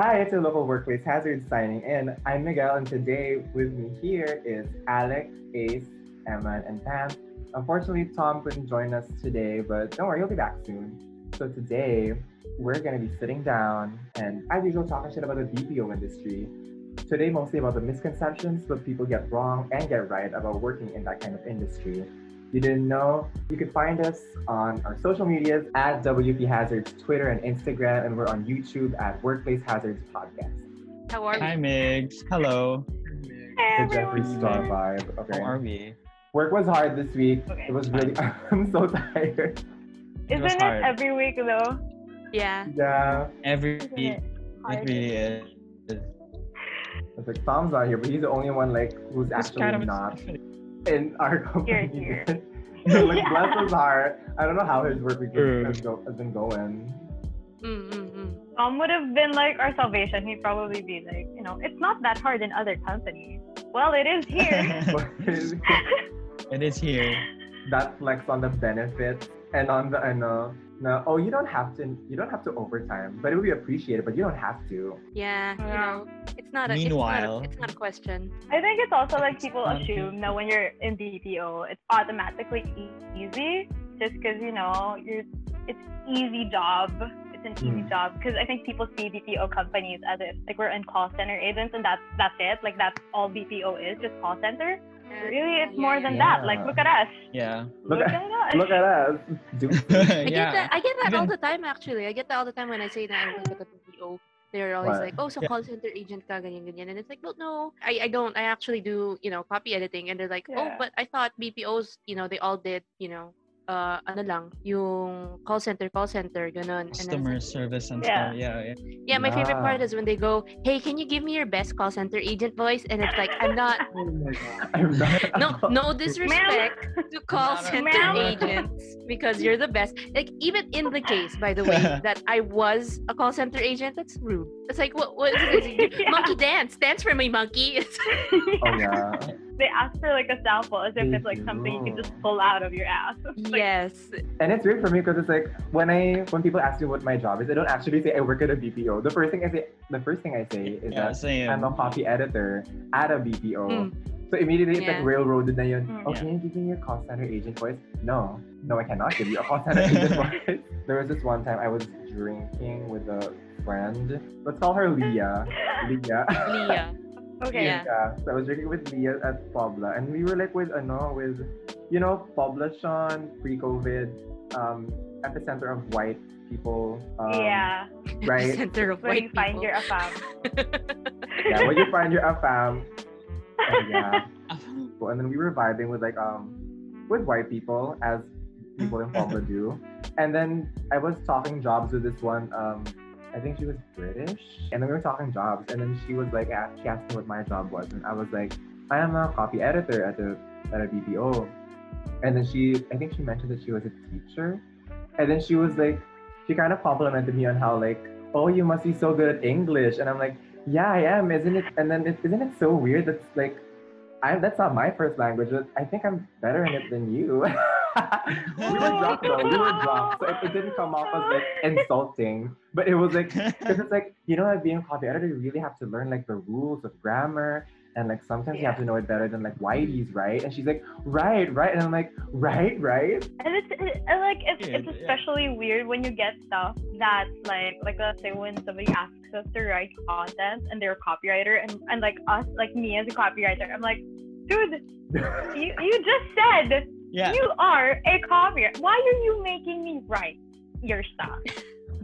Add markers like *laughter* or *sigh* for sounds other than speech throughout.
Hi, it's your local workplace hazard signing in. I'm Miguel, and today with me here is Alex, Ace, Emma, and Pam. Unfortunately, Tom couldn't join us today, but don't worry, he'll be back soon. So today, we're gonna be sitting down and, as usual, talking shit about the BPO industry. Today, mostly about the misconceptions, that people get wrong and get right about working in that kind of industry. You didn't know? You can find us on our social medias at WP Hazards, Twitter and Instagram, and we're on YouTube at Workplace Hazards Podcast. How are you? Hi, you? Migs. Hello. Hey, The Jeffree. Star vibe. Okay. How are we? Work was hard this week. Okay. It was really. *laughs* I'm so tired. Isn't it hard. every week though? Yeah. Yeah. Every Isn't week, it it really is. It's like Tom's not here, but he's the only one like who's It's actually kind of not *laughs* in our company. here. *laughs* like Yeah. bless his heart. I don't know how his work week Mm. has, go, has been going. Mm, mm, mm. Tom would have been like our salvation. He'd probably be like, you know, it's not that hard in other companies. Well, it is here. *laughs* But *laughs* it is here. that flex on the benefits and on the ano, no, oh you don't have to you don't have to overtime, but it would be appreciated, but you don't have to. Yeah, you know, it's not a Meanwhile- it's not a, it's not a question. I think it's also like people assume that when you're in BPO, it's automatically e- easy just because you know you're it's easy job. It's an easy Mm. job because I think people see BPO companies as if like we're in call center agents and that's that's it. Like that's all BPO is, just call center. Yeah, Really, it's yeah, more yeah, than yeah. that. Like look at us. Yeah. Look Look, at- at us. *laughs* Look at us. Do *laughs* I get yeah. that. I get that all the time. Actually, I get that all the time when I say that I work at a BPO. They're always What? like, "Oh, so Yeah. call center agent ka ganyan ganyan," and it's like, "Well, no, I, I don't. I actually do, you know, copy editing." And they're like, "Oh, but I thought BPOs, you know, they all did, you know, uh, ano lang, yung call center, call center, ganun." And I Customer like, service and Yeah. stuff. Yeah, yeah. Yeah, my favorite part is when they go, "Hey, can you give me your best call center agent voice?" And it's like, I'm not. *laughs* Oh my God. *laughs* I'm not No, no disrespect to call center agents because you're the best. Like even in the case, by the way, *laughs* that I was a call center agent, that's rude. It's like what? What is it? Yeah. *laughs* *laughs* Monkey dance, dance for me, monkey. *laughs* Oh yeah. they ask for like a sample as if They it's like something you can just pull out of your ass. It's like, yes, And it's weird for me because it's like when I when people ask me what my job is, I don't actually say I work at a BPO. The first thing I say the first thing I say is Yeah, that same. I'm a copy editor at a BPO. Mm. So immediately it's like Yeah. railroaded na yun. Mm. Oh, can you give me your call center agent voice? No. No, I cannot give you a call center agent voice. There was this one time I was drinking with a friend. Let's call her Leah. *laughs* Leah. Leah. Okay. Yeah. Yeah. So I was drinking with Leah at Pobla, and we were like with ano with, you know, Poblacion pre-COVID, um, epicenter of white people. Um, yeah. Right. Center of When white you find people. your afam. Yeah. When you find your afam. Oh, *laughs* yeah. Well, and then we were vibing with like um with white people as people in Pobla do. And then I was talking jobs with this one um I think she was British. And then we were talking jobs and then she was like a- she asked me what my job was and I was like I am a copy editor at the at a BPO. And then she I think she mentioned that she was a teacher. And then she was like she kind of complimented me on how like oh you must be so good at English and I'm like yeah I am isn't it and then it, isn't it so weird that's like I'm that's not my first language. but I think I'm better in it than you. *laughs* *laughs* we were drunk though. We were drunk, so it, it didn't come off as like insulting. But it was like because it's like you know, like being a copy editor, you really have to learn like the rules of grammar, and like sometimes you have to know it better than like Whitey's, right? And she's like, right, right, and I'm like, right, right. And it's it, and, like it's, Yeah, it's yeah. especially weird when you get stuff that's like like let's say when somebody asks us to write content and they're a copywriter and, and like us like me as a copywriter I'm like dude *laughs* you, you just said yeah. you are a copywriter why are you making me write your stuff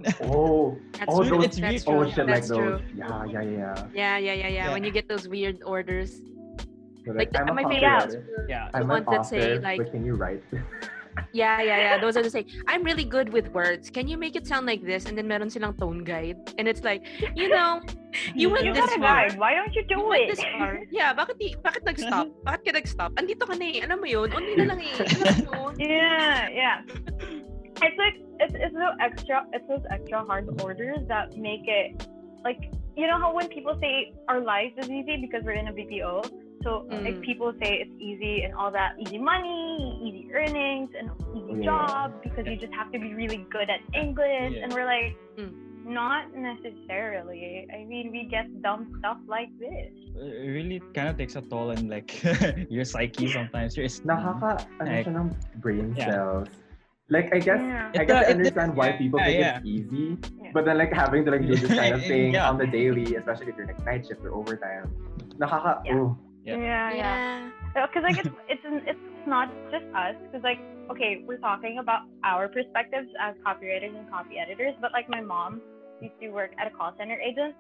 *laughs* oh, That's oh, true. those, It's That's oh true. shit, like That's those. true. Yeah, yeah, yeah. Yeah, yeah, yeah, yeah. When you get those weird orders, So, like the, I'm a my favorite. Yeah. the I'm ones an that say, like- but can you write? *laughs* Yeah, yeah, yeah. Those are the same. I'm really good with words. Can you make it sound like this? And then meron silang tone guide. And it's like, you know, you went you this got a far. guide why don't you do You went it this far. Yeah, bakit, di, bakit nag-stop? *laughs* Bakit ka nag-stop? Andito ka na eh. Alam mo yun? Undi na lang eh. Alam mo yun? *laughs* Yeah, yeah. It's like it's it's those extra it's those extra hard orders that make it like you know how when people say our life is easy because we're in a BPO. So like Mm. people say it's easy and all that easy money, easy earnings, and easy Yeah. job because you just have to be really good at English. Yeah. And we're like, Mm. Not necessarily. I mean, we get dumb stuff like this. It really kind of takes a toll on like *laughs* your psyche sometimes. Your esteem. Nakaka, ano Like, siya ng brain yeah. cells. Like, I guess, Yeah. I It, guess I it understand why depends. people think yeah. it's easy, Yeah. but then like having to like do this kind of *laughs* thing Yeah. on the daily, especially if you're like night shift or overtime. Nakaka, Yeah. oh, Yeah. Yeah, yeah. Because like it's it's it's not just us. Because like okay, we're talking about our perspectives as copywriters and copy editors, but like my mom used to work at a call center agent,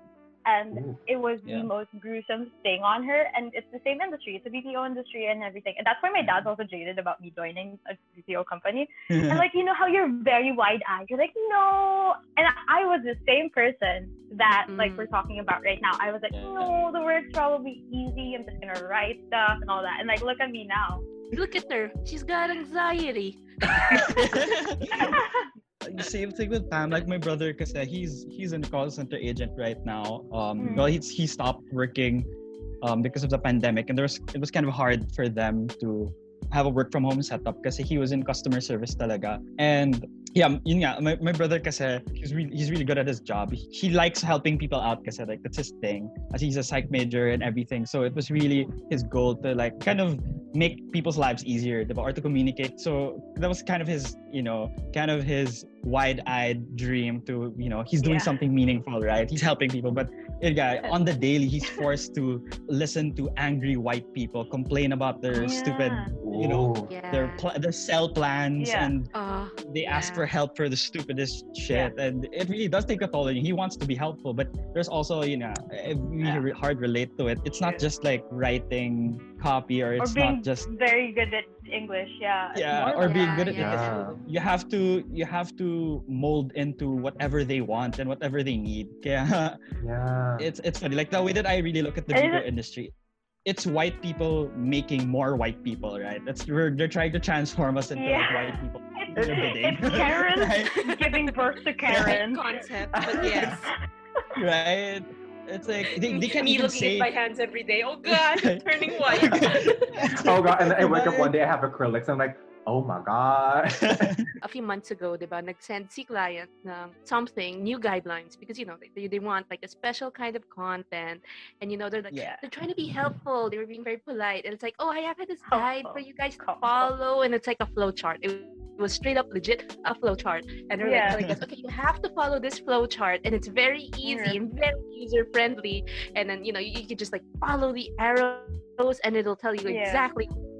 and Ooh. it was Yeah. the most gruesome thing on her. And it's the same industry, it's a BPO industry and everything. And that's why my dad's also jaded about me joining a BPO company. And *laughs* like you know how you're very wide eyed. You're like no, and I was the same person that like Mm. we're talking about right now. I was like Yeah. no, the work's probably easy. I'm just gonna write stuff and all that. And like look at me now. Look at her. She's got anxiety. *laughs* *laughs* Same thing with Pam. Like my brother, because he's he's a call center agent right now. Um, Mm. well, he's he stopped working um, because of the pandemic, and there was it was kind of hard for them to have a work from home setup because he was in customer service talaga. And yeah, yun nga, my, my brother kasi he's really he's really good at his job. He, he likes helping people out kasi like that's his thing. As he's a psych major and everything. So it was really his goal to like kind of make people's lives easier, diba? or to communicate. So that was kind of his, you know, kind of his wide-eyed dream to, you know, he's doing Yeah. something meaningful, right? He's helping people, but eh, yun *laughs* nga, on the daily, he's forced to listen to angry white people complain about their stupid, you know. Yeah. their pl- their cell plans Yeah. and Oh, they ask Yeah. for help for the stupidest shit and it really does take a toll on you he wants to be helpful but there's also you know it really Yeah. re- hard relate to it it's not just like writing copy or or it's being not just very good at English. Yeah. Yeah or like- being Yeah, good at yeah. it you have to you have to mold into whatever they want and whatever they need *laughs* yeah Yeah. it's it's funny like the way that i really look at the And BPO industry it's white people making more white people right that's we're, they're trying to transform us into like white people *laughs* It's, it's *laughs* Karen Right? giving birth to same Karen. concept, but yes. right? It's like they, they can't Me even looking say. at my hands every day. Oh God, turning white. oh god, and then I wake up one day, I have acrylics. I'm like, oh my god. *laughs* a few months ago, they diba, nag-send si client ng something, new guidelines, because, you know, they, they want like a special kind of content. And, you know, they're like, Yeah. they're trying to be helpful. They were being very polite. And it's like, oh, I have this oh, guide for you guys to follow. And it's like a flow chart. It was straight up legit a flow chart. And they're Yeah. like okay, you have to follow this flow chart. And it's very easy Yeah. and very user friendly. And then, you know, you, you can just like follow the arrows and it'll tell you Yeah. exactly what to do.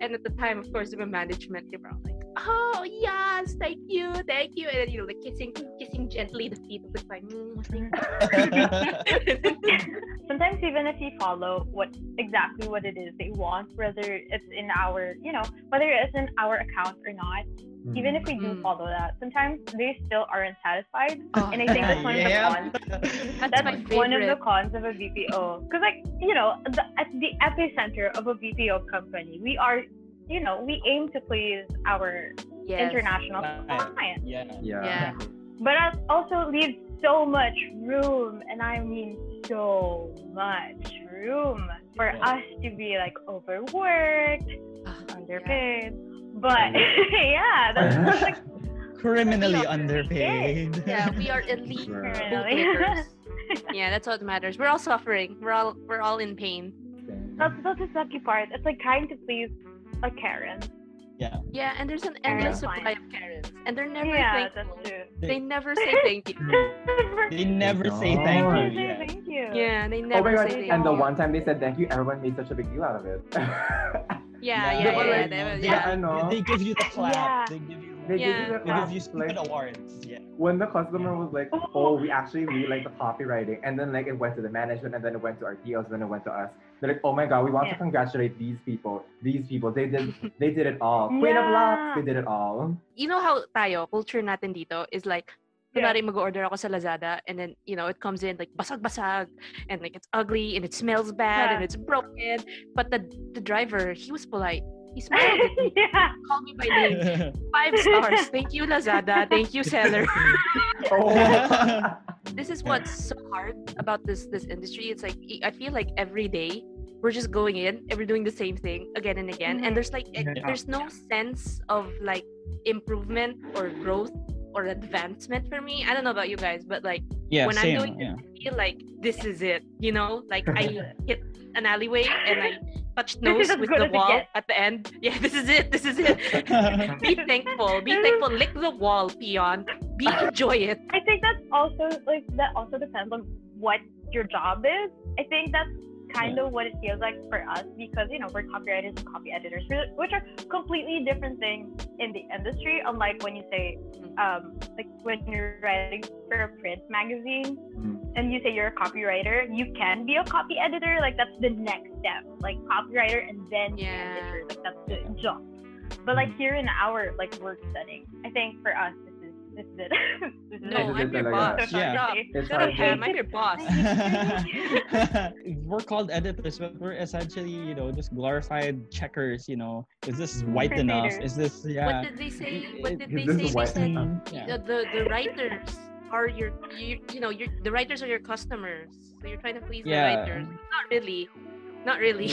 And at the time, of course, the management, they were all like, oh, yes, thank you, thank you. And then, you know, like kissing, kissing gently the feet of the client. *laughs* Sometimes even if you follow what exactly what it is they want, whether it's in our, you know, whether it's in our account or not, even if we do Mm. follow that, sometimes they still aren't satisfied. Oh, And I think that's one of the Yeah. cons. *laughs* That's That's my one of the cons of a BPO. Because, like, you know, the, at the epicenter of a BPO company, we are, you know, we aim to please our yes. international Right. clients. yeah. Yeah. Yeah. But that also leaves so much room, and I mean so much room for Yeah. us to be like overworked, Ah, underpaid. But mm. *laughs* yeah, that's, *laughs* that's like Criminally Yeah. underpaid. Yeah, we are *laughs* elite bootlickers. yeah, that's what matters. We're all suffering. We're all we're all in pain. that's that's the sucky part. It's like trying to please a Karen. Yeah, Yeah, and there's an endless enough. supply of Karens, and they're never yeah, thankful. that's true. They never say thank you. They never say Oh. thank you. Yeah. Thank you. Yeah, they Oh never my god, say thank and the one time they said thank you, everyone made such a big deal out of it. Yeah, Yeah, yeah, They yeah. were yeah, like- they They, yeah. ano? they give you the clap. Yeah. They give you. They Yeah. give you the They give you stupid like, awards. Yeah. when the customer was like, "Oh, we actually really like the copywriting," and then like it went to the management, and then it went to our TLs, and then it went to us. They're like, "Oh my god, we want to congratulate these people. These people, they did, they did it all. *laughs* Queen of Yeah. Locks, they did it all." You know how tayo, culture natin dito is like, Yeah. mag-order ako sa Lazada and then, you know, it comes in like basag-basag and like it's ugly and it smells bad and it's broken. But the the driver, he was polite. He *laughs* smiled at me, yeah. called me by name. Five stars. Thank you, Lazada. Thank you, seller. Oh. *laughs* *laughs* this is what's so hard about this this industry. It's like I feel like every day we're just going in and we're doing the same thing again and again, and mm-hmm. there's like it- Yeah. there's no sense of like improvement or growth or advancement for me. I don't know about you guys, but like Yeah, when same. I'm doing yeah. I feel like this is it. You know, like I *laughs* hit an alleyway and I touched This nose with the wall at the end. *laughs* Yeah, this is it. This is it. *laughs* be thankful. Be thankful. Lick the wall, peon. Be enjoy it. I think that's also like that also depends on what your job is. I think that's kind of what it feels like for us because you know we're copywriters and copy editors, which are completely different things in the industry. Unlike when you say, um, like when you're writing for a print magazine Mm. and you say you're a copywriter, you can be a copy editor. Like that's the next step, like copywriter and then Yeah. editor. Like that's the jump. But like here in our like work setting, I think for us this is it. *laughs* this is No, This I'm your talaga. boss. Yeah. It's Shut hard up, Pam. I'm your boss. *laughs* *laughs* we're called editors, but we're essentially, you know, just glorified checkers. You know, is this mm-hmm. white enough? Is this yeah? What did they say? What did Is they this say? They white said enough? Yeah. the, the the writers are your you, you know your the writers are your customers. So you're trying to please Yeah. the writers. Not really. Not really.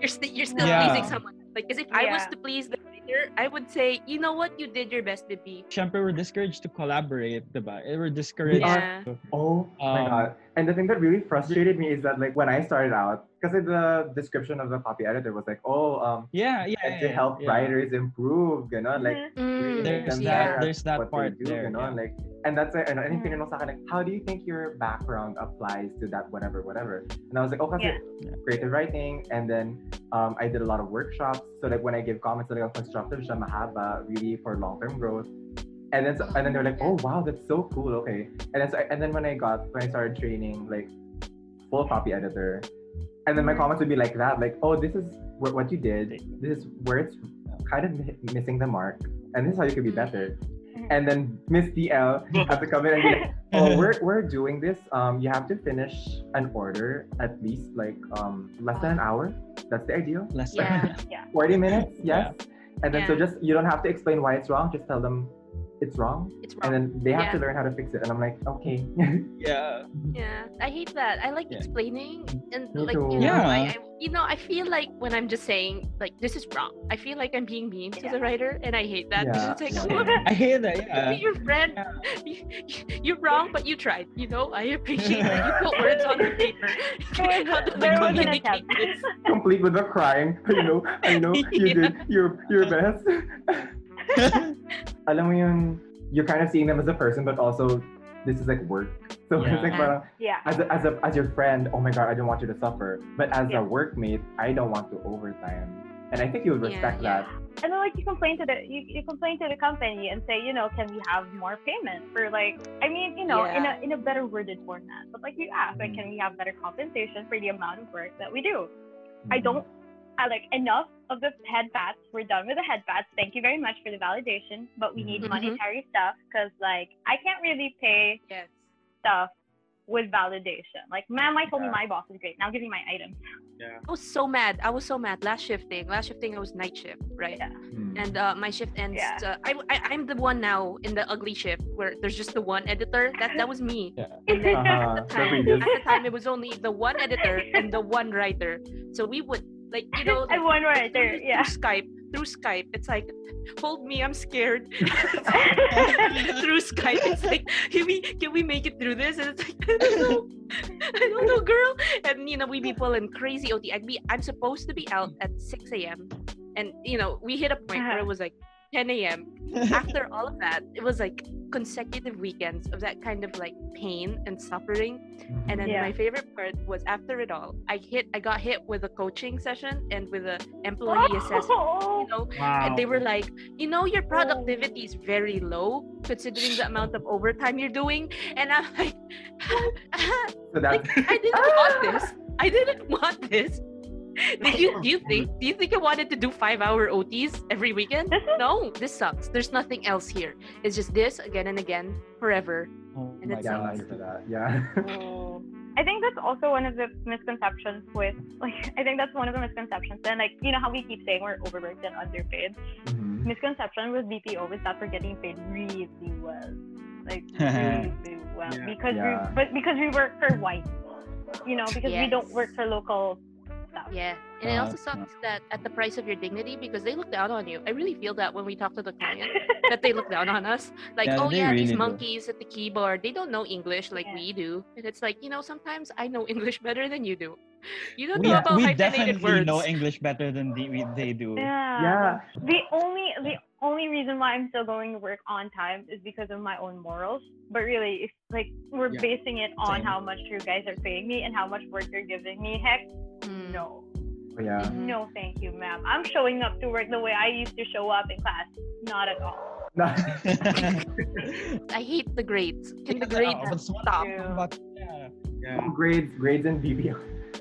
you're still you're still Yeah. pleasing someone. Like, because if I was to please the writer, I would say, you know what, you did your best, baby. Siyempre, we're discouraged to collaborate, diba? Eh, We're discouraged. Yeah. Oh my Um, god. And the thing that really frustrated me is that like when I started out, because the description of the copy editor was like, oh, um, Yeah, yeah. and to help yeah. writers improve, you know, like Mhm. Mm, There's them that- better there's that what part do, there, you know, yeah. like, and that's like, and anything you know, sa akin, like, how do you think your background applies to that, whatever, whatever? And I was like, oh, kasi Yeah. Yeah. creative writing, and then um, I did a lot of workshops. So like when I give comments, like constructive siya, mahaba, really for long-term growth. And then, so, and then they're like, oh wow, that's so cool. Okay. And then, so, and then when I got, when I started training, like full copy editor, and then my Mhm. comments would be like that, like, oh, this is wh- what you did. This is where it's kind of mi- missing the mark, and this is how you could be better. And then Miss DL *laughs* has to come in and be like, oh, *laughs* we're, we're doing this. Um, you have to finish an order at least like um less than an hour. That's the ideal. Less Yeah. Yeah. 40 minutes, yes. And then so just you don't have to explain why it's wrong. Just tell them it's wrong, It's wrong. and then they have to learn how to fix it. And I'm like, okay. *laughs* yeah. Yeah, I hate that. I like Yeah. explaining and Me like too. you know, I, Yeah. I you know I feel like when I'm just saying like this is wrong. I feel like I'm being mean to the writer, and I hate that. Yeah. *laughs* It's like *laughs* Yeah. look, I hate that. Yeah. your friend. You're wrong, but you tried. You know, I appreciate that you put words on the paper. There How was, do I there was an communicate attempt. this? Complete with the crying. You know, I know you Yeah. did your your best. Alam mo yun, you're kind of seeing them as a person, but also this is like work. So it's like Yeah. parang, yeah. as a, as a as your friend, oh my god, I don't want you to suffer. But as Yeah. a workmate, I don't want to overtime. And I think you would respect yeah. that. And then like you complain to the you, you complain to the company and say, you know, can we have more payment for like I mean, you know, in a in a better worded format. But like you ask, like Mm. can we have better compensation for the amount of work that we do? Mm-hmm. I don't I like enough of the head bats. We're done with the head bats. Thank you very much for the validation, but we need Mhm. monetary stuff because like I can't really pay Yes. stuff with validation. Like, ma'am, I told me my boss is great. Now give me my items. I was so mad. I was so mad. Last shifting. Last shifting, I was night shift, right? Yeah. Mm. And uh, my shift ends. Yeah. Uh, I, I I'm the one now in the ugly shift where there's just the one editor. That that was me. And then *laughs* Uh-huh. at the The time, at the time, it was only the one editor and the one writer. So we would like you *laughs* know I won right there. through, Yeah. through Skype. Through Skype, it's like, hold me, I'm scared. *laughs* *laughs* through Skype, it's like, can we can we make it through this? And it's like, I don't know, I don't know, girl. And you know, we be pulling crazy OT. I'd be, I'm supposed to be out at 6 a.m. And you know, we hit a point where it uh-huh. was like 10 a.m. After *laughs* all of that, it was like consecutive weekends of that kind of like pain and suffering. And then mm-hmm. Yeah. my favorite part was after it all, I hit, I got hit with a coaching session and with a employee *laughs* assessment. You know, Wow. and they were like, you know, your oh. productivity is very low considering the amount of overtime you're doing. And I'm like, *laughs* so that's like I didn't want this. I didn't want this. *laughs* Did you do you think do you think I wanted to do five hour OTs every weekend? No, this sucks. There's nothing else here. It's just this again and again forever. Oh And my it's yeah, god. I'm for that. Yeah. I think that's also one of the misconceptions with like I think that's one of the misconceptions. And like you know how we keep saying we're overworked and underpaid. Mhm. Misconception with BPO is that we're getting paid really well, like really, *laughs* really well Yeah. because Yeah. we but because we work for white, you know, because we don't work for local stuff. Yeah, and it Uh, also sucks that at the price of your dignity because they look down on you. I really feel that when we talk to the client *laughs* that they look down on us. Like, Yeah, oh they yeah, these really do. monkeys at the keyboard, they don't know English like Yeah. we do. And it's like, you know, sometimes I know English better than you do. You don't we, know about we definitely words. know English better than the, we, they do. Yeah. Yeah. The only the only reason why I'm still going to work on time is because of my own morals. But really, if like we're Yeah. basing it on Same. how much you guys are paying me and how much work you're giving me, heck Mm. No. Yeah. Mhm. No, thank you, ma'am. I'm showing up to work the way I used to show up in class. Not at all. *laughs* *laughs* I hate the grades. Can the Yeah, grades but it's stop? thing about- yeah. Yeah. grades, grades in BPO.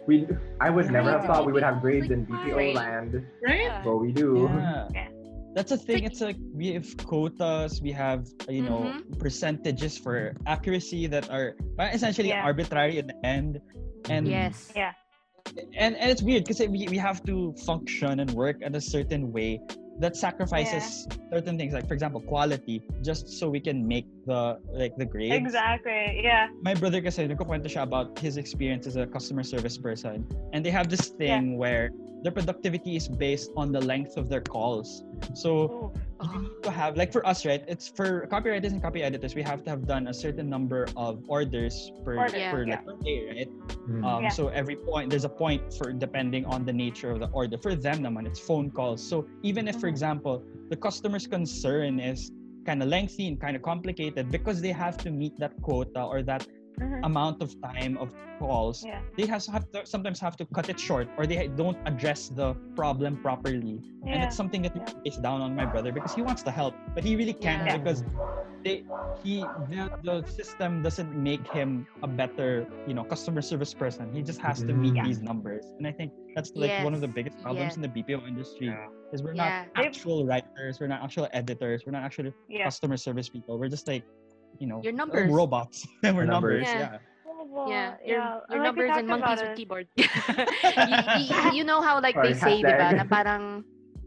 We, I would never have thought we would have grades like, in BPO why? land, Right? but we do. Yeah. Yeah. That's the thing. It's like we have quotas, we have you know Mhm. percentages for accuracy that are essentially Yeah. arbitrary in the end, and Yes. Yeah. And, and it's weird because we, we have to function and work in a certain way that sacrifices certain things like for example quality just so we can make the like the grades Exactly. Yeah. my brother kasi nagkukwento siya about his experience as a customer service person and they have this thing where their productivity is based on the length of their calls so Ooh. you need to have like for us right it's for copywriters and copy editors we have to have done a certain number of orders per Orders, Yeah. per, yeah. like, per day right Mm. um, Yeah. So every point, there's a point for depending on the nature of the order. For them, naman, it's phone calls. So even if, for Mhm. example, the customer's concern is kind of lengthy and kind of complicated because they have to meet that quota or that Mhm. amount of time of calls, Yeah. they have, have to, sometimes have to cut it short or they don't address the problem properly. And it's something that Yeah. is down on my brother because he wants to help, but he really can't Yeah. because they he the, the system doesn't make him a better you know customer service person. He just has to meet Yeah. these numbers, and I think that's like one of the biggest problems yes. in the BPO industry is we're Yeah. not actual writers, we're not actual editors, we're not actually Yeah. customer service people. We're just like you know Your numbers. robots. *laughs* we're numbers. numbers. Yeah. Yeah. Yeah, your, your Like numbers and monkeys with it. keyboard. you, you- you know how like they say, di ba, hashtag. na parang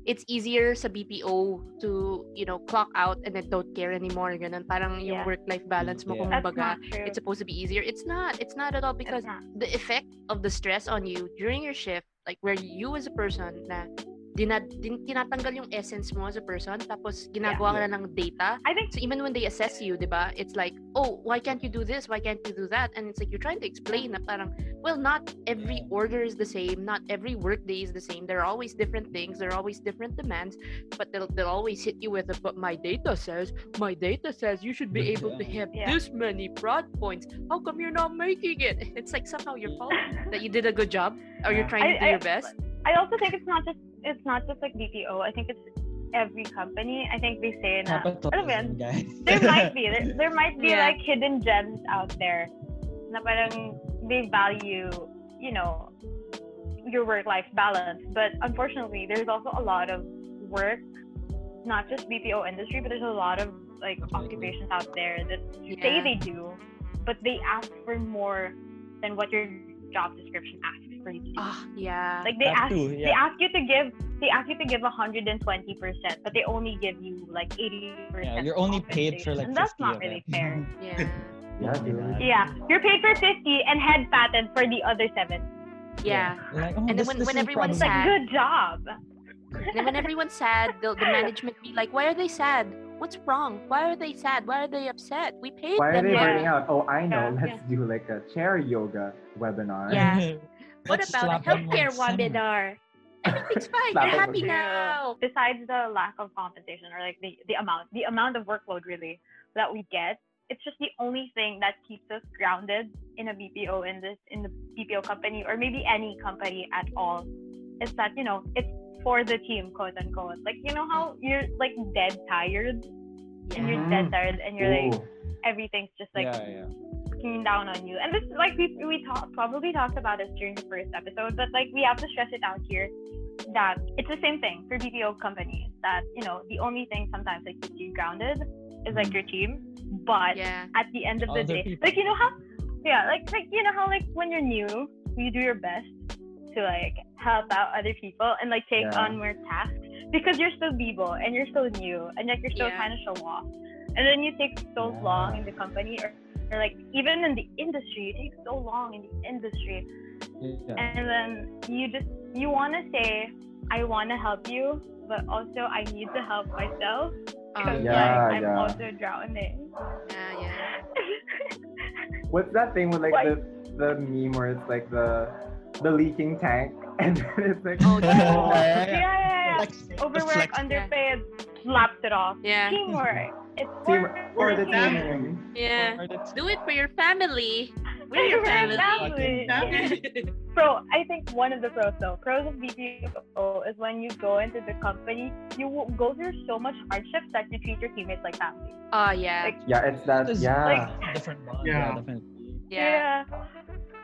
it's easier sa BPO to, you know, clock out and then don't care anymore. Ganun. Parang yung work-life balance mo, Yeah. kung baga, it's supposed to be easier. It's not. It's not at all because the effect of the stress on you during your shift, like where you as a person na dinad, din, tinatanggal yung essence mo as a person, tapos ginagawa ka na ng data. I think So even when they assess you, di ba, it's like, oh, why can't you do this? Why can't you do that? And it's like you're trying to explain na parang, well, not every order is the same. Not every workday is the same. There are always different things. There are always different demands. But they'll, they'll always hit you with, a, but my data says, my data says you should be able to have Yeah. this many prod points. How come you're not making it? It's like somehow your *laughs* fault that you did a good job or you're Yeah. trying to do I- your best. I also think it's not just it's not just like BPO. I think it's every company. I think they say na alam mo guys. there might be *laughs* there, there might be Yeah. like hidden gems out there na parang they value you know your work life balance but unfortunately there's also a lot of work not just BPO industry but there's a lot of like occupations out there that say they do but they ask for more than what your job description asks for you to Ah, yeah. like they That ask too, they ask you to give they ask you to give 120 percent but they only give you like 80 percent Yeah, you're only paid for like and that's not really it. fair *laughs* yeah. Yeah, dude. yeah you're paid for 50 and head patent for the other seven Yeah. You're like, oh, And then this- when- this when is everyone's it's like sad. good job And then when everyone's sad, the, the management be like, "Why are they sad? What's wrong? Why are they sad? Why are they upset? We paid Why are they burning it." out? Oh, I know. Yeah. Let's do like a chair yoga webinar. Yeah. *laughs* What Let's about a healthcare with some- webinar? Everything's *laughs* fine. Slap You're happy with- now. besides the lack of compensation or like the, the amount the amount of workload really that we get it's just the only thing that keeps us grounded in a bpo in this in the bpo company or maybe any company at all is that you know it's for the team quote unquote like you know how you're like dead tired and you're dead tired and you're like everything's just like yeah, yeah. Looking down on you. And this, like, we we talk, probably talked about this during the first episode, but like, we have to stress it out here that it's the same thing for BPO companies. That you know, the only thing sometimes that keeps you grounded is like your team, but Yeah. at the end of the Other day, people. like you know how, yeah, like like you know how like when you're new, you do your best to like help out other people and like take Yeah. on more tasks because you're still Bibo and you're still new and like you're still Yeah. trying to show off. And then you take so Yeah. long in the company or like even in the industry, it takes so long in the industry, Yeah. and then you just you want to say, I want to help you, but also I need to help myself because Um, Yeah, like I'm yeah. also drowning. yeah, yeah. *laughs* What's that thing with like Why- the the meme where it's like the the leaking tank *laughs* and then it's like Oh, yeah, *laughs* yeah, yeah, yeah. yeah. Flex- Overwork, flex- underpaid, slaps it off. Yeah. Teamwork. It's team for, for the team. team. Yeah. Or the- Do it for your family. We're your *laughs* family. Family. *laughs* So I think one of the pros though, pros of BPO is when you go into the company, you will go through so much hardships that you treat your teammates like family. Oh yeah. Like, Yeah, it's that. There's, Yeah. like, different bond. Yeah. Yeah. definitely. yeah.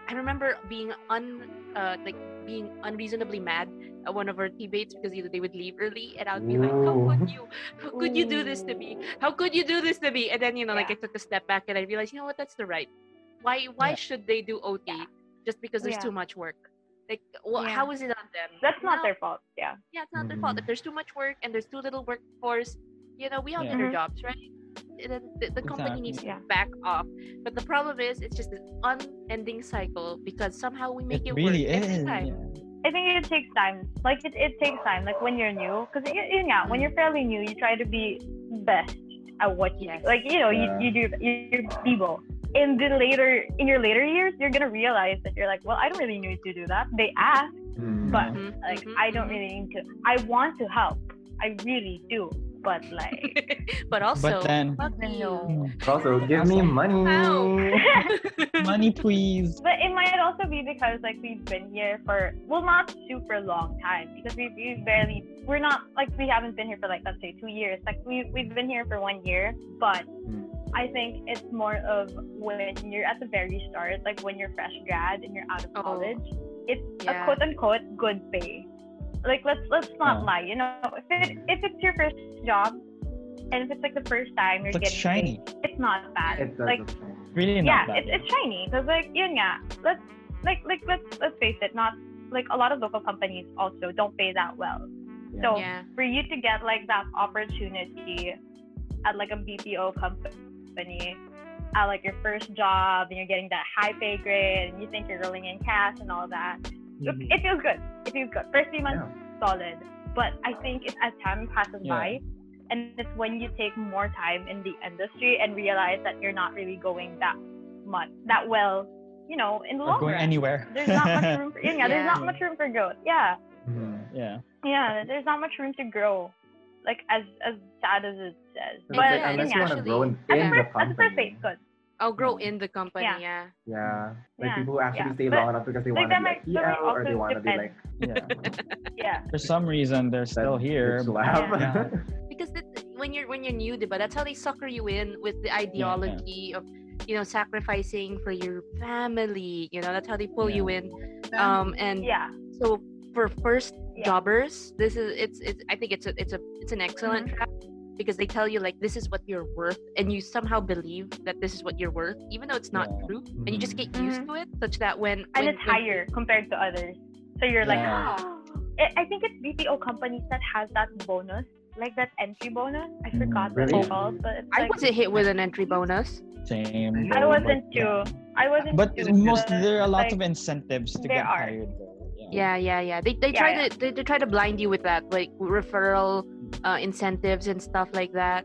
I remember being un uh, like being unreasonably mad at one of our teammates because either they would leave early and I would be like, How could you how could you do this to me? How could you do this to me? And then you know, like I took a step back and I realized, you know what, that's the right. Why why Yeah. should they do OT Yeah. just because there's Yeah. too much work? Like well, Yeah. how is it on them? That's not No. their fault. Yeah. yeah, it's not their fault. If there's too much work and there's too little workforce, you know, we all Yeah. did our Mhm. jobs, right? And then the, the company needs to Yeah. back off. But the problem is, it's just an unending cycle because somehow we make It it, really work every time. yeah. I think it takes time. Like it, it takes time. Like when you're new, because you, yeah, when you're fairly new, you try to be best at what you Yes. do. Like you know, Yeah. you, you do you're Bebo. In the later in your later years, you're gonna realize that you're like, well, I don't really need to do that. They ask, Mm. but Mhm, like mhm, I don't mhm. really need to. I want to help. I really do. But like, *laughs* but also, then- fuck Then you. no. also, give me money. *laughs* Money, please. but it might also be because like we've been here for well, not super long time because we we barely we're not like we haven't been here for like let's say two years. Like we we've been here for one year, but Mm. I think it's more of when you're at the very start, like when you're fresh grad and you're out of Oh. college, it's Yeah. a quote unquote good pay. Like let's let's not Yeah. lie, you know, if it mm. if it's your first job and if it's like the first time you're It looks getting shiny. paid, it's not bad. It does like look shiny. Really yeah, not bad. it's, it's shiny because like yun nga, let's like like let's let's face it, not like a lot of local companies also don't pay that well. yeah. So Yeah. for you to get like that opportunity at like a BPO company at like your first job and you're getting that high pay grade and you think you're rolling in cash and all that, it, Mhm. it feels good. It feels good. First three months Yeah. solid, but I think it's as time passes Yeah. by. And it's when you take more time in the industry and realize that you're not really going that much, that well, you know, in the Or long going run. anywhere. There's not much room for, yeah, *laughs* Yeah. there's not much room for growth. Yeah. Mhm. yeah. Yeah, there's not much room to grow. Like as as sad as it says. But like, yeah, unless it's you want to grow and at in the the first at the first company. phase, good. I'll grow in the company. Yeah. Yeah. Yeah. Like Yeah, people who actually yeah. stay But, long enough because they like, want to that be like might- that EL or they want to be like Yeah. *laughs* Yeah. For some reason, they're still that here. bitch. Yeah. *laughs* because the, when you're when you're new, but that's how they sucker you in with the ideology of you know sacrificing for your family. You know that's how they pull you in. Um, and Yeah. so for first Yeah. jobbers, this is it's it's I think it's a it's a it's an excellent Mm-hmm. trap because they tell you like this is what you're worth and you somehow believe that this is what you're worth even though it's not Yeah. true and you just get used to it such that when And when- it's when- higher compared to others. So you're like, Yeah. I I think it's BPO companies that has that bonus, like that entry bonus. I Mm, forgot what really? it's called, but it's I like, wasn't hit with an entry bonus Same. I Oh, wasn't but- too. I wasn't. But too, most there are a lot like, of incentives to get are. hired. Though. yeah yeah yeah they, they Yeah, try yeah. to they, they try to blind you with that like referral uh, incentives and stuff like that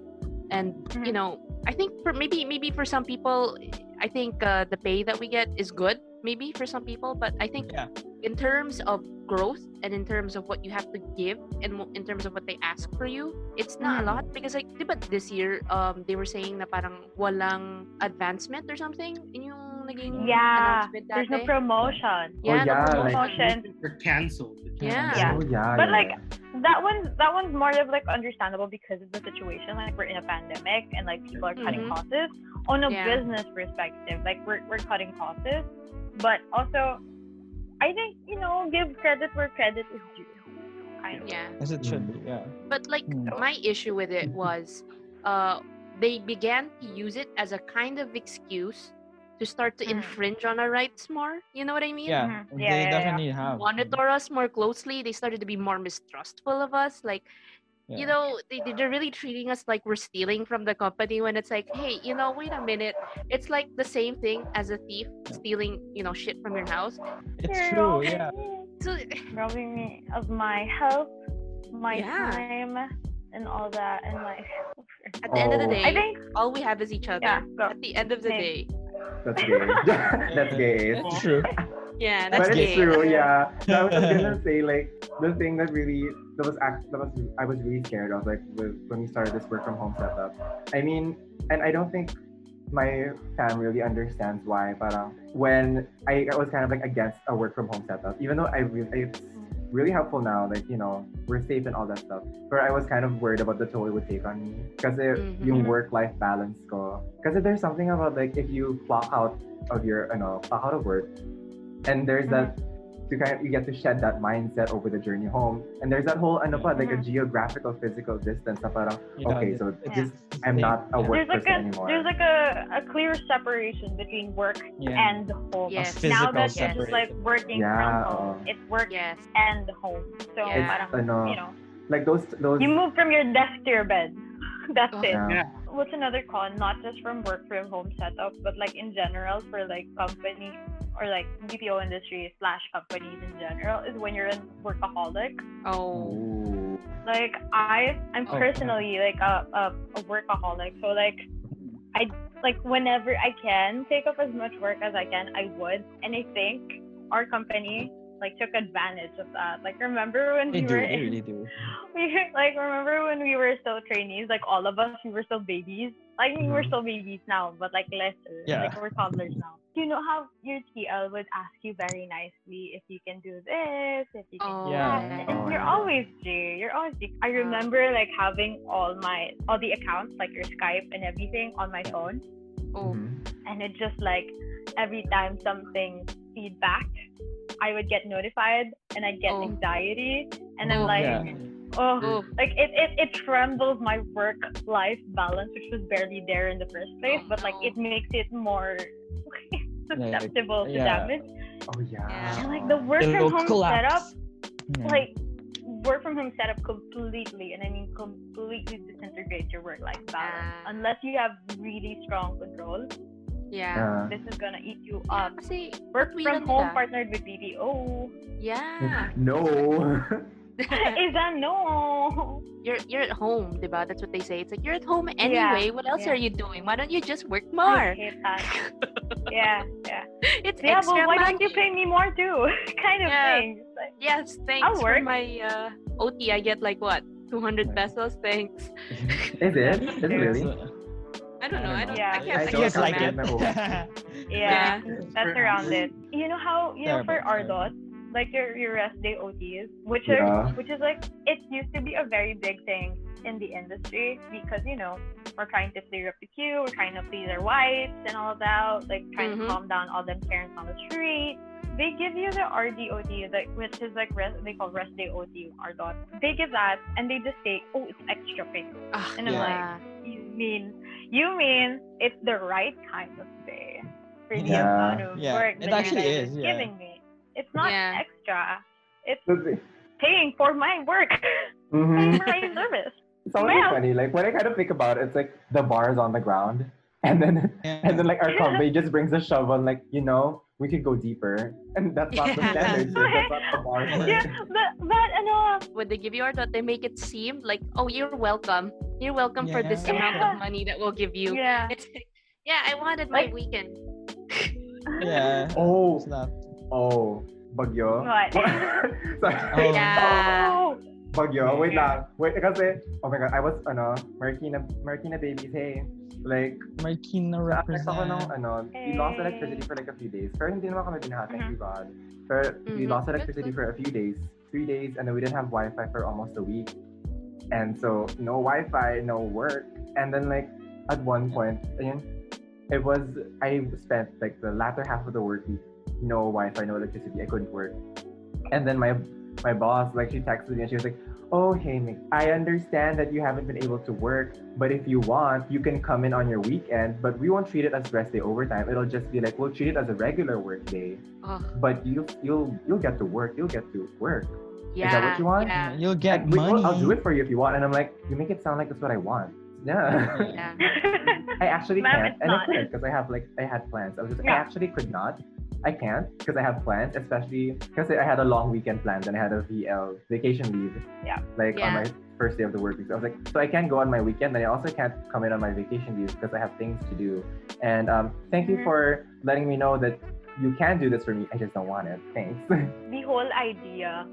and you Mhm. know i think for maybe maybe for some people i think uh, the pay that we get is good maybe for some people but i think Yeah. in terms of growth and in terms of what you have to give and in terms of what they ask for you it's not a Mhm. lot because like but this year um they were saying na parang walang advancement or something in yung naging Yeah, announcement there's no promotion. yeah, yeah, no promotion. Promotion. They're canceled. Yeah. Yeah. Oh yeah. But yeah, like that one, that one's more of like understandable because of the situation. Like we're in a pandemic and like people are cutting Mhm. costs. On a Yeah. business perspective, like we're we're cutting costs, but also, I think you know give credit where credit is due. Kind of. yeah As it should be. Yeah. But like Hmm. my issue with it was uh they began to use it as a kind of excuse to start to Mm. infringe on our rights more. You know what I mean? Yeah. Mhm. They Yeah, yeah, yeah. definitely have. Monitor us more closely. They started to be more mistrustful of us. Like you know they, they're really treating us like we're stealing from the company when it's like hey you know wait a minute it's like the same thing as a thief stealing you know shit from your house It's You're true. robbing Yeah. me. *laughs* so robbing me of my health, my Yeah. time, and all that, and like. at the end of the Oh. day I think all we have is each other yeah. Go. at the end of the Same. day *laughs* *laughs* That's gay. That's gay. It's true. yeah that's but gay it's true, yeah. So I was just gonna *laughs* say like the thing that really that was act that was I was really scared of like with, when we started this work from home setup. I mean, and I don't think my family really understands why. But uh, when I, I was kind of like against a work from home setup, even though I really it's really helpful now, like you know we're safe and all that stuff. But I was kind of worried about the toll it would take on me because Mhm. yung work life balance ko. Because there's something about like if you clock out of your you know clock out of work and there's that to kind of you get to shed that mindset over the journey home and there's that whole ano pa, like a geographical physical distance na parang okay so it's this I'm not a Yeah. work There's like a anymore there's like a, a clear separation between work Yeah. and home. Yes. A Now physical that you're just like working Yeah. from home, it's work yes and home. So Yeah. parang, ano, you know, like those those you move from your desk to your bed. *laughs* That's Oh. it. yeah. What's another con? Not just from work from home setup, but like in general for like company or like BPO industry slash companies in general is when you're a workaholic. oh Like I, I'm personally like a, a, a workaholic. So like I like whenever I can take up as much work as I can, I would. And I think our company like took advantage of that. Like remember when They we do. were They in really do. *laughs* we like remember when we were still trainees, like all of us, we were still babies. Like we were Mhm. still babies now, but like lesser. Yeah. Like we're toddlers now. Do you know how your TL would ask you very nicely if you can do this, if you can Oh, do Yeah. that. Oh, And you're yeah. always J. You're always J. I remember like having all my all the accounts, like your Skype and everything on my phone. oh Mhm. And it just like every time something feedback, I would get notified and I'd get Oh. anxiety. And I'm Oh, like yeah. oh oh like it, it it trembles my work life balance which was barely there in the first place Oh, but like oh, no. it makes it more *laughs* like, susceptible to yeah. damage Oh yeah. Yeah. and like the work It'll from home collapse. setup Yeah. like work from home setup completely and i mean completely disintegrates your work life balance unless you have really strong control yeah Yeah. this is gonna eat you up kasi work from home nila. partnered with bpo yeah *laughs* No. *laughs* is that no you're you're at home, diba? That's what they say. It's like you're at home anyway. What else yeah. are you doing? Why don't you just work i more? hate that *laughs* yeah yeah It's yeah extra but why money. don't you pay me more too kind of Yeah. thing It's like, Yes, thanks for work. my uh, OT. I get like what, two hundred pesos. Thanks. Is it? Is it really? I don't know. I don't. Yeah. I can't I figure It's it like *laughs* it. yeah, Yeah. that's around it. You know how you know for Terrible, RDOT, like your your rest day OTs, which Yeah. are which is like it used to be a very big thing in the industry because you know we're trying to clear up the queue, we're trying to please our wives and all that, like trying Mhm. to calm down all them parents on the street. They give you the RDOT, like which is like rest, they call rest day OT RDOT. They give that and they just say, oh, it's extra pay. Ah, And I'm Yeah. like, you mean you mean it's the right kind of pay for the Yeah. amount of Yeah, work it that actually you guys is, are yeah. giving me. It's not Yeah. extra. It's paying for my work, *laughs* Mhm. paying for my service. It's always Yeah. funny. Like when I kind of think about it, it's like the bar is on the ground, and then and then like our *laughs* company just brings a shovel, like you know, we could go deeper, and that's not the *laughs* Yeah. standard. shit. That's not the bar. yeah, but but ano, when they give you RDOT, they make it seem like, oh, you're welcome. You're welcome for this Yeah. amount of money that we'll give you. yeah. It's yeah, I wanted my Like- weekend. *laughs* Yeah. Oh, It's not. oh, bagyo. What? *laughs* Sorry. Oh. oh. Yeah. Oh, Bagyo. Wait lang. Wait, kasi, oh my god, I was, ano, Marikina, Marikina babies, hey. Like, Marikina Naka-affect represent. ako nung ano, we lost electricity for like a few days. Pero hindi naman kami binaha, thank Mhm. God. Pero we Mhm. lost electricity for a few days, three days, and then we didn't have Wi-Fi for almost a week. And so, no Wi-Fi, no work. And then like, at one point, ayun, it was, I spent like the latter half of the work week, no Wi-Fi, no electricity, I couldn't work. And then my my boss, like she texted me and she was like, Oh, hey, Nick, I understand that you haven't been able to work, but if you want, you can come in on your weekend, but we won't treat it as rest day overtime. It'll just be like, we'll treat it as a regular work day, but you'll, you'll, you'll get to work, you'll get to work. Yeah. Is that what you want? Yeah. You'll get Like, money. well, I'll do it for you if you want. And I'm like, you make it sound like that's what I want. Yeah. Yeah. *laughs* I actually Ma'am, can't, it's and I not. couldn't because I have like I had plans. I was just I Yeah. actually could not. I can't because I have plans, especially because I had a long weekend planned and I had a VL vacation leave. Yeah. Like on my first day of the work week. So I was like, so I can't go on my weekend, and I also can't come in on my vacation leave because I have things to do. And um, thank you Mhm. for letting me know that you can do this for me. I just don't want it. Thanks. *laughs* the whole idea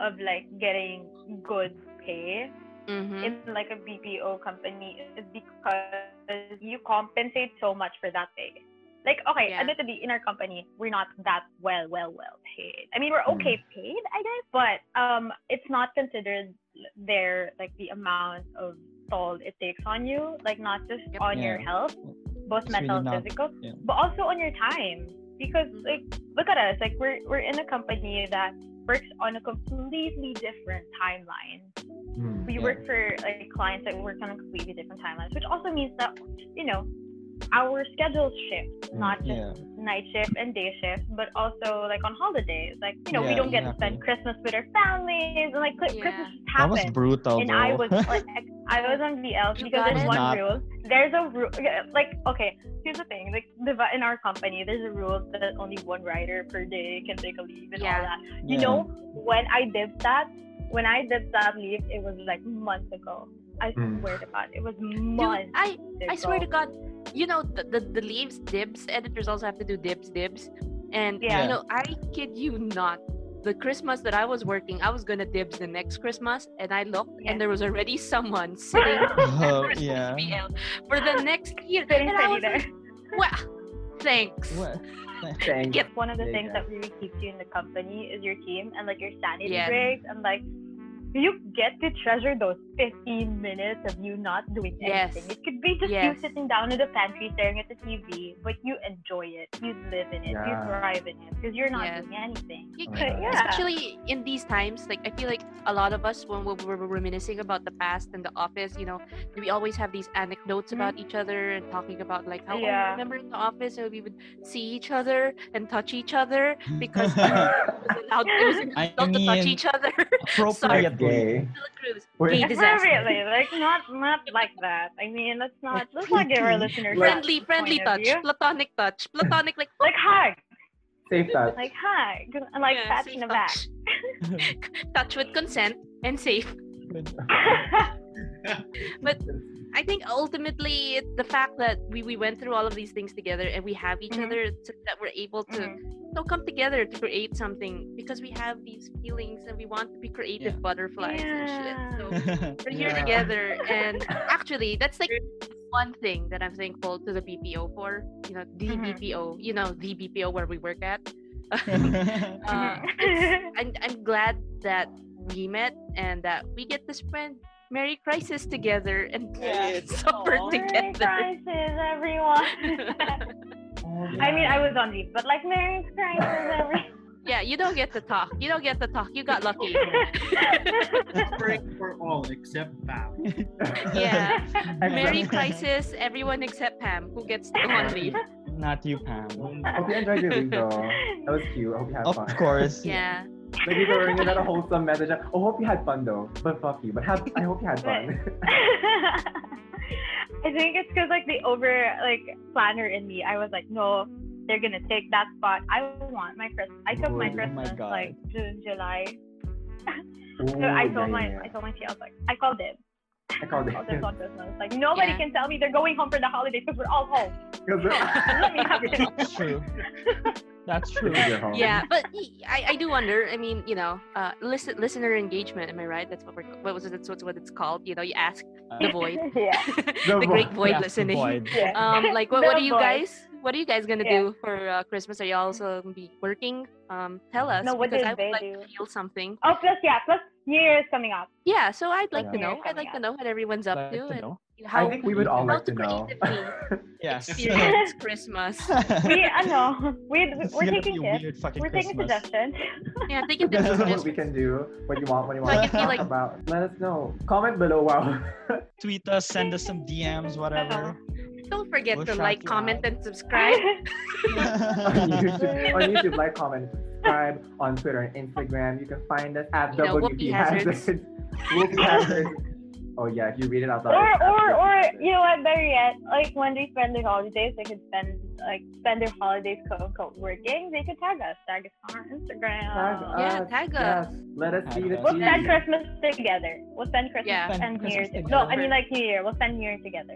of like getting good pay Mm-hmm. in like a BPO company is because you compensate so much for that pay. Like, okay, Yeah. admittedly, in our company, we're not that well, well, well paid. I mean, we're Mm. okay paid, I guess, but um, it's not considered there like the amount of toll it takes on you, like not just Yep. on your health, both It's mental really and physical, yeah. but also on your time. Because like, look at us, like we're we're in a company that works on a completely different timeline Hmm. we Yeah. work for like clients that work on a completely different timelines, which also means that you know our schedules shift, Mm, not just Yeah. night shift and day shift, but also like on holidays. Like you know, we don't get to spend Christmas with our families, and like Yeah. Christmas just That was brutal, And though. I was like, *laughs* I was on VL You because there's one Not- rule. There's a rule, like okay. Here's the thing, like in our company, there's a rule that only one rider per day can take a leave and all that. You Yeah. know, when I did that, when I did that leave, it was like months ago. I Mm. swear to God, it was Dude, months. I I swear to. God, you know the, the the leaves dibs editors also have to do dibs dibs, and Yeah. you know I kid you not, the Christmas that I was working, I was gonna dibs the next Christmas, and I looked Yeah. and there was already *laughs* someone sitting *laughs* Oh, yeah. For the next year, Sitting and I was there. like, wow, thanks. What? *laughs* Thanks. Get- One of the There things go. that really keeps you in the company is your team and like your sanity Yes. breaks and like you get to treasure those 15 minutes of you not doing Yes. anything. It could be just Yes. you sitting down in the pantry staring at the TV, but you enjoy it, you live in it, you thrive in it because you're not Yes. doing anything. You- Oh my. Yeah. Especially in these times, like I feel like a lot of us, when we we're reminiscing about the past and the office, you know, we always have these anecdotes about mm-hmm. each other and talking about like how oh, Yeah. remember in the office how we would see each other and touch each other *laughs* because *laughs* it was *laughs* allowed, it was I allowed to touch each other. appropriately. Gay. Cruz, gay disaster. Appropriately, like not not like that. I mean, let's not let's not give our listeners Friendly, friendly touch, platonic touch, *laughs* platonic like like hug, Safe touch. like hi, good- and like yeah, pat in the back. touch. *laughs* *laughs* touch with consent and safe. I think ultimately it, the fact that we, we went through all of these things together and we have each Mhm. other so that we're able to Mhm. you know, come together to create something because we have these feelings and we want to be creative Yeah. butterflies and shit. So *laughs* we're here Yeah. together and *laughs* actually that's like one thing that I'm thankful to the BPO for. You know, the Mhm. BPO, you know, the BPO where we work at. *laughs* uh, Mhm. I'm, I'm glad that we met and that we get to spend Merry Crisis together and Yeah. supper Aw. Merry. Crisis, everyone. Oh, *laughs* I mean, I was on leave, but like Merry Crisis, *laughs* everyone. yeah, you don't get to talk. You don't get to talk. You got lucky. *laughs* Break for all except Pam. yeah. Merry Exactly. Crisis, everyone except Pam, who gets to on leave. Not you, Pam. Hope you enjoyed your leave though. That was cute. I hope you had Of fun. course. Yeah. Like you were in a wholesome message. Oh, hope you had fun though. But fuck you. But have, I hope you had fun. *laughs* I think it's because like the over like planner in me, I was like, no, they're gonna take that spot. I want my Christmas. I took my Oh my Christmas God. like June, July. *laughs* Ooh, So I yeah, told my yeah, I told my tea, I was like, I called it. I called it. Called it on Christmas. Like nobody Yeah. can tell me they're going home for the holidays because we're all home. Let me have it. *laughs* That's true. That's true. Because you're home. Yeah, but I, I do wonder. I mean, you know, uh, listen, listener engagement. Am I right? That's what we're what was it? That's what, what it's called. You know, you ask the void, *laughs* yeah. *laughs* the, The great void. void Yes, listening. void. Yeah. Um, like what, what are you void. guys? What are you guys gonna Yeah. do for uh, Christmas? Are you also gonna be working? Um, tell us No, what because did I would they like do? to feel something. Oh, plus yeah, plus New Year's coming up. Yeah, so I'd like to know. I'd like to know what everyone's up Like to to and how I think we would all how like to know. creatively *laughs* Yes. experience *laughs* Christmas. *laughs* We I know. We, we're gonna taking be tips. We're taking Christmas. suggestions. Yeah, think of This this is what we can do. What you want, what you want Like, to talk like- about. Let us know. Comment below. Wow. Tweet us, send us some DMs, whatever. Don't forget We'll to like, comment, out. and subscribe. *laughs* *laughs* on YouTube, on YouTube, like, comment, subscribe on Twitter and Instagram. You can find us at You know, WP Whoopee Hazards. Hazards. Whoopee Hazards. Oh yeah, if you read it out loud. or or or Hazards. you know what better yet like when they spend their holidays they could spend like spend their holidays quote unquote working they could tag us tag us on our instagram Tag Yeah, us, tag yes. us. Let us see the Tag we'll spend christmas together we'll spend christmas Yeah. And new Christmas year no i mean like new year we'll spend new year together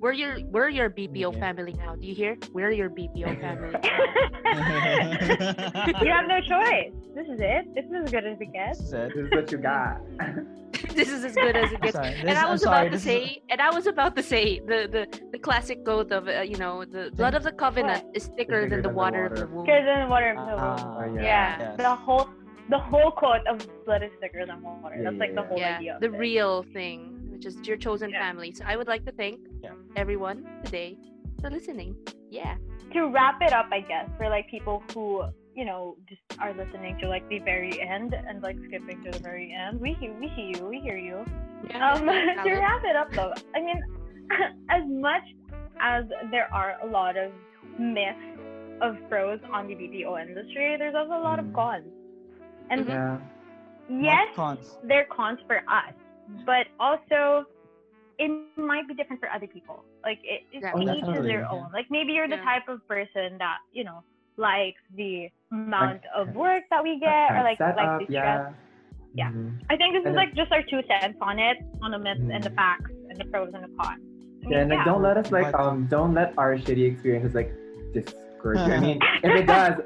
We're your we're your BPO Yeah. family now. Do you hear? We're your BPO *laughs* family. *laughs* you have no choice this is it this is as good as it gets Said. This is what you got. *laughs* this is as good as it gets. Sorry, and this- I I'm was sorry, about to this is- say, and I was about to say, the the, the classic quote of uh, you know, the blood of the covenant is thicker thicker than the than the water of the water. womb. Because then water of the Ah, Oh, yeah, yeah. Yes. the whole the whole quote of blood is thicker than water Yeah, that's yeah, like the whole yeah, idea of the it. real thing, which is your chosen Yeah. family. So I would like to thank Yeah. everyone today for listening. Yeah. to wrap it up, I guess, for like people who you know just are listening to like the very end and like skipping to the very end. We hear, we hear you, we hear you. yeah Um, *laughs* to wrap it up though, I mean, *laughs* as much as there are a lot of myths of pros on the BPO industry, there's also a lot of Mm. cons. And. Yeah. yes, Cons. they're cons for us, but also it might be different for other people. Like it, it Yeah. Oh, each is their yeah. own. Like maybe you're the Yeah. type of person that you know likes the amount of work that we get, or like set like up, the stress. yeah. Yeah. Mhm. I think this And is like just our two cents on it, on the myths and the Mhm. facts and the pros and the cons. I mean, Yeah, and like don't let us like um don't let our shitty experiences like discourage you. I *laughs* mean, if it does,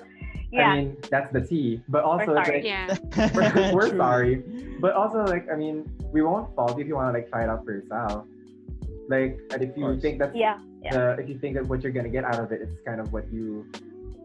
yeah. I mean that's the tea. But also it's sorry. like Yeah. *laughs* we're, we're *laughs* sorry. But also like I mean, we won't fault you if you want to like try it out for yourself. Like and if you think that's yeah, yeah, the if you think that what you're gonna get out of it, it is kind of what you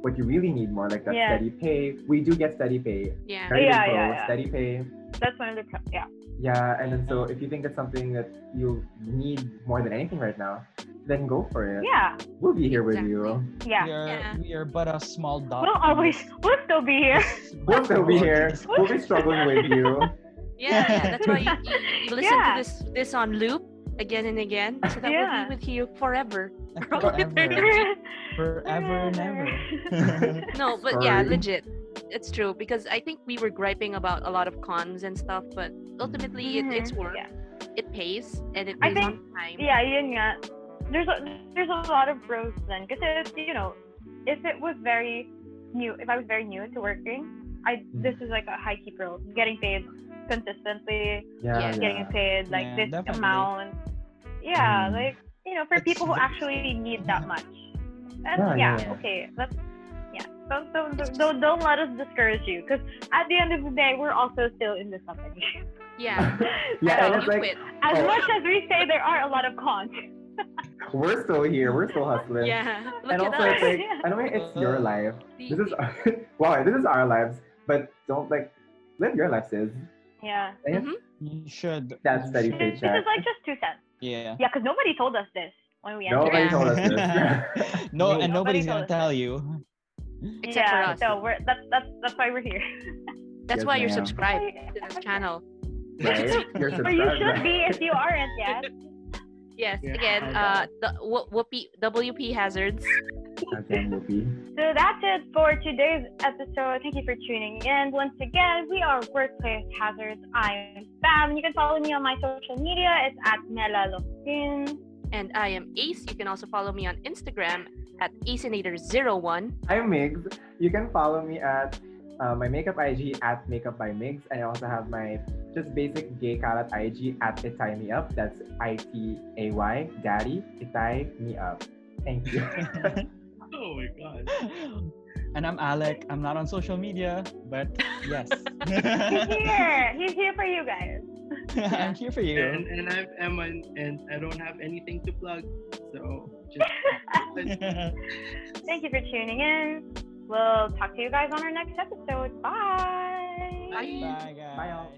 what you really need more, like that Yeah. steady pay. We do get steady pay. Yeah. Very Yeah, good yeah, yeah. steady pay. that's one of the pro- yeah. Yeah, and then so if you think that's something that you need more than anything right now, then go for it. Yeah, We'll be here with you. Yeah. We are, Yeah. we are but a small dot. We'll always, we'll still be here. *laughs* We'll still be here. We'll be struggling with you. *laughs* Yeah, that's why you, you, you *laughs* listen Yeah. to this this on loop again and again, so that Yeah. we'll be with you forever. Forever. Forever and ever. No, but yeah, legit. It's true because I think we were griping about a lot of cons and stuff, but ultimately it, it's Mhm, work. yeah. It pays and it I think- on time. Yeah, yun nga. There's a there's a lot of pros then because you know if it was very new if I was very new to working I Mm. this is like a high key pro getting paid consistently Yeah, Yeah. yeah. getting paid like Yeah, this definitely. amount yeah Mm. like you know for It's- people who actually need that much and Yeah, yeah, yeah, yeah. okay that's yeah don't don't, don't don't let us discourage you because at the end of the day we're also still in this company Yeah. *laughs* Yeah, So and like quit. as Oh. much as we say there are a lot of cons we're still here. We're still hustling. Yeah. Look And at also, it's like I know it's your Uh, life. See? This is *laughs* wow. This is our lives, but don't like live your life, sis. yeah And Mhm. You should. That's you steady should- pay this is like just two cents Yeah. Yeah, because nobody told us this when we entered. Nobody Yeah. told us this. *laughs* no, and Nobody nobody's told gonna us tell you. Except for yeah, us. so we're that's that's that's why we're here. That's Yes, why you're ma'am. subscribed to this channel. right? *laughs* You're subscribed. But you should be if you aren't yet. Yes. Yeah, Again, uh, the w- WP WP hazards. Again, Whoopi. So that's it for today's episode. Thank you for tuning in. Once again, we are Workplace Hazards. I'm Bam. You can follow me on my social media. It's at Mela Locsin. And I am Ace. You can also follow me on Instagram at Acenator01. I'm Migs. You can follow me at uh, my makeup IG at makeup by Migs, and I also have my just basic gay karat IG at Itay Me Up. That's I T A Y Daddy Itay Me Up. Thank you. *laughs* Oh my god. and I'm Alec. I'm not on social media, but yes. He's *laughs* here. He's here for you guys. I'm here for you. And, and I'm Emma, and I don't have anything to plug. So just *laughs* Thank you for tuning in. We'll talk to you guys on our next episode. Bye. Bye. Bye, guys. Bye, y'all.